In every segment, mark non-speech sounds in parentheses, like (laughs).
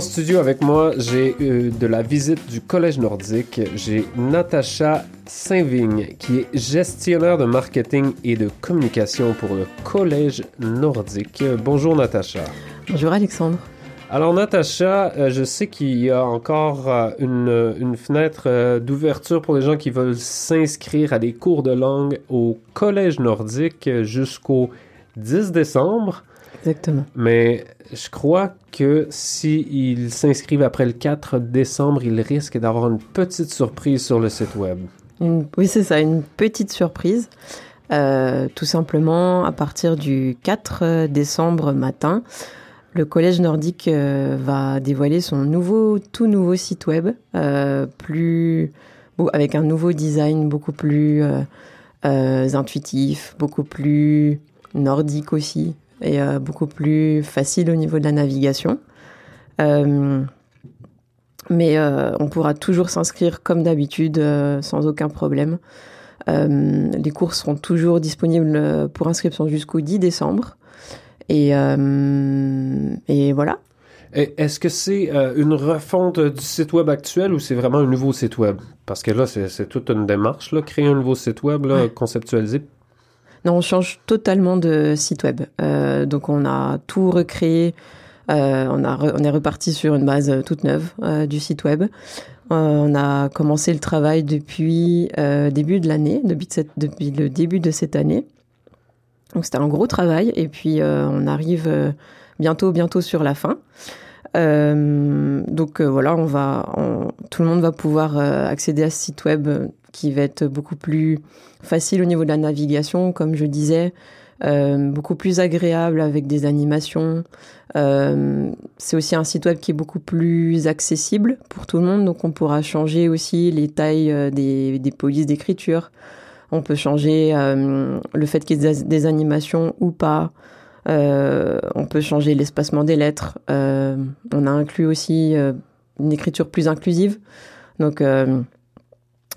en studio avec moi, j'ai eu de la visite du Collège nordique. J'ai Natacha Saint-Vigne, qui est gestionnaire de marketing et de communication pour le Collège nordique. Bonjour Natacha. Bonjour Alexandre. Alors Natacha, euh, je sais qu'il y a encore euh, une, une fenêtre euh, d'ouverture pour les gens qui veulent s'inscrire à des cours de langue au Collège nordique jusqu'au 10 décembre. Exactement. Mais je crois que s'ils s'inscrivent après le 4 décembre, ils risquent d'avoir une petite surprise sur le site web. oui, c'est ça, une petite surprise. tout simplement, à partir du 4 décembre matin, le Collège nordique euh, va dévoiler son nouveau, tout nouveau site web, euh, plus, avec un nouveau design beaucoup plus euh, intuitif, beaucoup plus nordique aussi, et beaucoup plus facile au niveau de la navigation. mais on pourra toujours s'inscrire comme d'habitude, sans aucun problème. les cours seront toujours disponibles pour inscription jusqu'au 10 décembre. Et, euh, et voilà. Est-ce que c'est euh, une refonte du site web actuel ou c'est vraiment un nouveau site web? Parce que là, c'est toute une démarche, là, créer un nouveau site web, là, conceptualisé. Non, on change totalement de site web. Euh, donc, on a tout recréé. on, a on est reparti sur une base toute neuve du site web. on a commencé le travail depuis début de l'année, depuis, le début de cette année. Donc c'était un gros travail et puis euh, on arrive euh, bientôt bientôt sur la fin. Euh, donc voilà, on va, tout le monde va pouvoir accéder à ce site web qui va être beaucoup plus facile au niveau de la navigation, comme je disais, beaucoup plus agréable avec des animations. c'est aussi un site web qui est beaucoup plus accessible pour tout le monde, donc on pourra changer aussi les tailles des, des polices d'écriture. On peut changer euh, le fait qu'il y ait des, animations ou pas. Euh, on peut changer l'espacement des lettres. Euh, on a inclus aussi une écriture plus inclusive. Donc,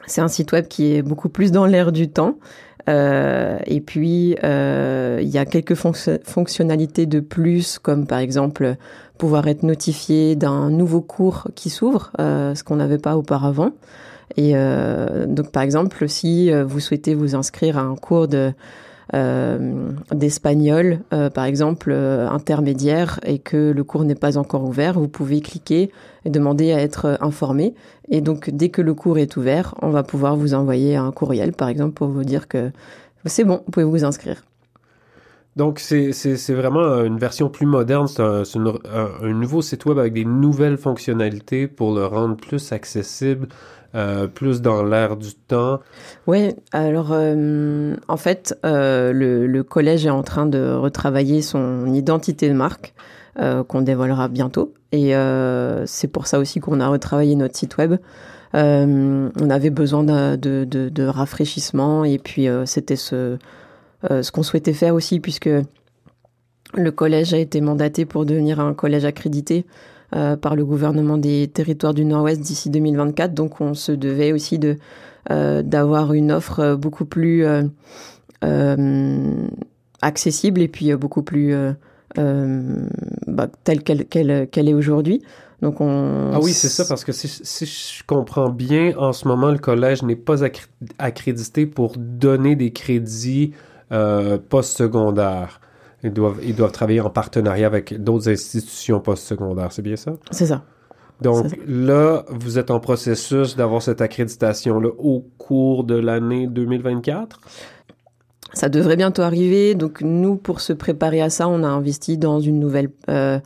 c'est un site web qui est beaucoup plus dans l'air du temps. et puis, il y a quelques fonctionnalités de plus, comme par exemple pouvoir être notifié d'un nouveau cours qui s'ouvre, ce qu'on n'avait pas auparavant. Et euh, donc, par exemple, si euh, vous souhaitez vous inscrire à un cours de euh, d'espagnol, par exemple, intermédiaire, et que le cours n'est pas encore ouvert, vous pouvez cliquer et demander à être informé. Et donc, dès que le cours est ouvert, on va pouvoir vous envoyer un courriel, par exemple, pour vous dire que c'est bon, vous pouvez vous inscrire. Donc, c'est vraiment une version plus moderne. C'est un, un, nouveau site web avec des nouvelles fonctionnalités pour le rendre plus accessible euh, plus dans l'air du temps. Oui, alors euh, en fait, euh, le, collège est en train de retravailler son identité de marque qu'on dévoilera bientôt. Et c'est pour ça aussi qu'on a retravaillé notre site web. on avait besoin de, de, rafraîchissement et puis c'était ce, ce qu'on souhaitait faire aussi puisque le collège a été mandaté pour devenir un collège accrédité. Euh, par le gouvernement des territoires du Nord-Ouest d'ici 2024. Donc on se devait aussi de euh, d'avoir une offre beaucoup plus euh, accessible et puis beaucoup plus bah, telle qu'elle qu'elle est aujourd'hui. Donc on... Ah oui, c'est ça, parce que si, je comprends bien, en ce moment, le collège n'est pas accrédité pour donner des crédits euh, postsecondaires. Ils doivent, ils doivent travailler en partenariat avec d'autres institutions postsecondaires, c'est bien ça? C'est ça. Donc là, vous êtes en processus d'avoir cette accréditation-là au cours de l'année 2024? Ça devrait bientôt arriver. Donc nous, pour se préparer à ça, on a investi dans une nouvelle... Euh,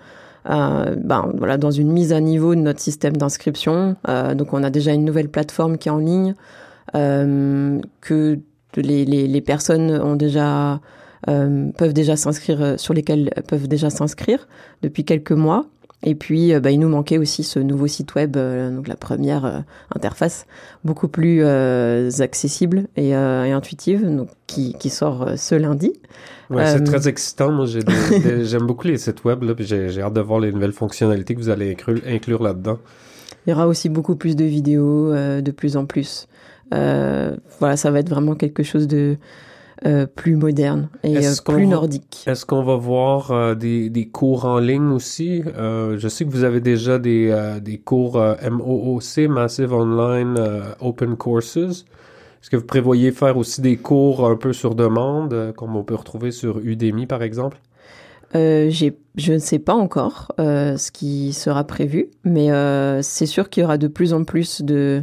euh, ben, voilà, dans une mise à niveau de notre système d'inscription. Euh, donc on a déjà une nouvelle plateforme qui est en ligne, que les, les, les, personnes ont déjà euh, peuvent déjà s'inscrire, euh, sur lesquels peuvent déjà s'inscrire depuis quelques mois. Et puis, euh, bah, il nous manquait aussi ce nouveau site web, donc la première interface, beaucoup plus accessible et, intuitive, donc qui, qui sort ce lundi. Ouais, c'est très excitant. Moi, (laughs) j'aime beaucoup les sites web, là, j'ai hâte de voir les nouvelles fonctionnalités que vous allez inclure, inclure là-dedans. Il y aura aussi beaucoup plus de vidéos, de plus en plus. Voilà, ça va être vraiment quelque chose de plus moderne et plus nordique. Est-ce qu'on va voir des, des, cours en ligne aussi? Je sais que vous avez déjà des, des cours MOOC, Massive Online Open Courses. Est-ce que vous prévoyez faire aussi des cours un peu sur demande, comme on peut retrouver sur Udemy par exemple? Euh, je ne sais pas encore euh, ce qui sera prévu, mais euh, c'est sûr qu'il y aura de plus en plus de, euh,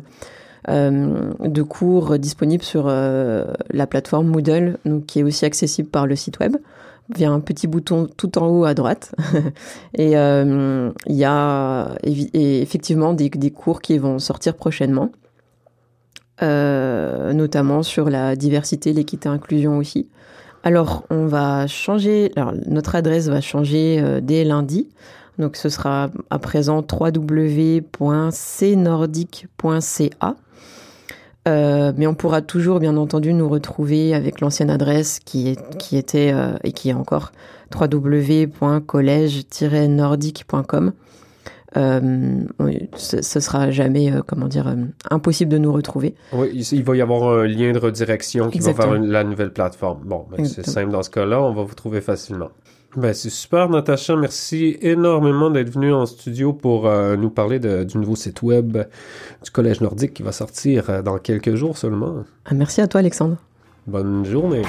de cours disponibles sur euh, la plateforme Moodle, donc, qui est aussi accessible par le site web, via un petit bouton tout en haut à droite. (laughs) et il y a effectivement des, cours qui vont sortir prochainement, notamment sur la diversité, l'équité, inclusion aussi. Alors, on va changer. Alors, notre adresse va changer euh, dès lundi. Donc, ce sera à présent www.cnordic.ca. Euh, mais on pourra toujours, bien entendu, nous retrouver avec l'ancienne adresse qui, est, qui était euh, et qui est encore www.collège-nordique.com. Euh, ce sera jamais, euh, comment dire, euh, impossible de nous retrouver. Oui, il va y avoir un lien de redirection qui va vers la nouvelle plateforme. Bon, ben, c'est simple dans ce cas-là, on va vous trouver facilement. Ben, c'est super, Natacha. Merci énormément d'être venue en studio pour nous parler du nouveau site web du Collège nordique qui va sortir dans quelques jours seulement. Ah, merci à toi, Alexandre. Bonne journée.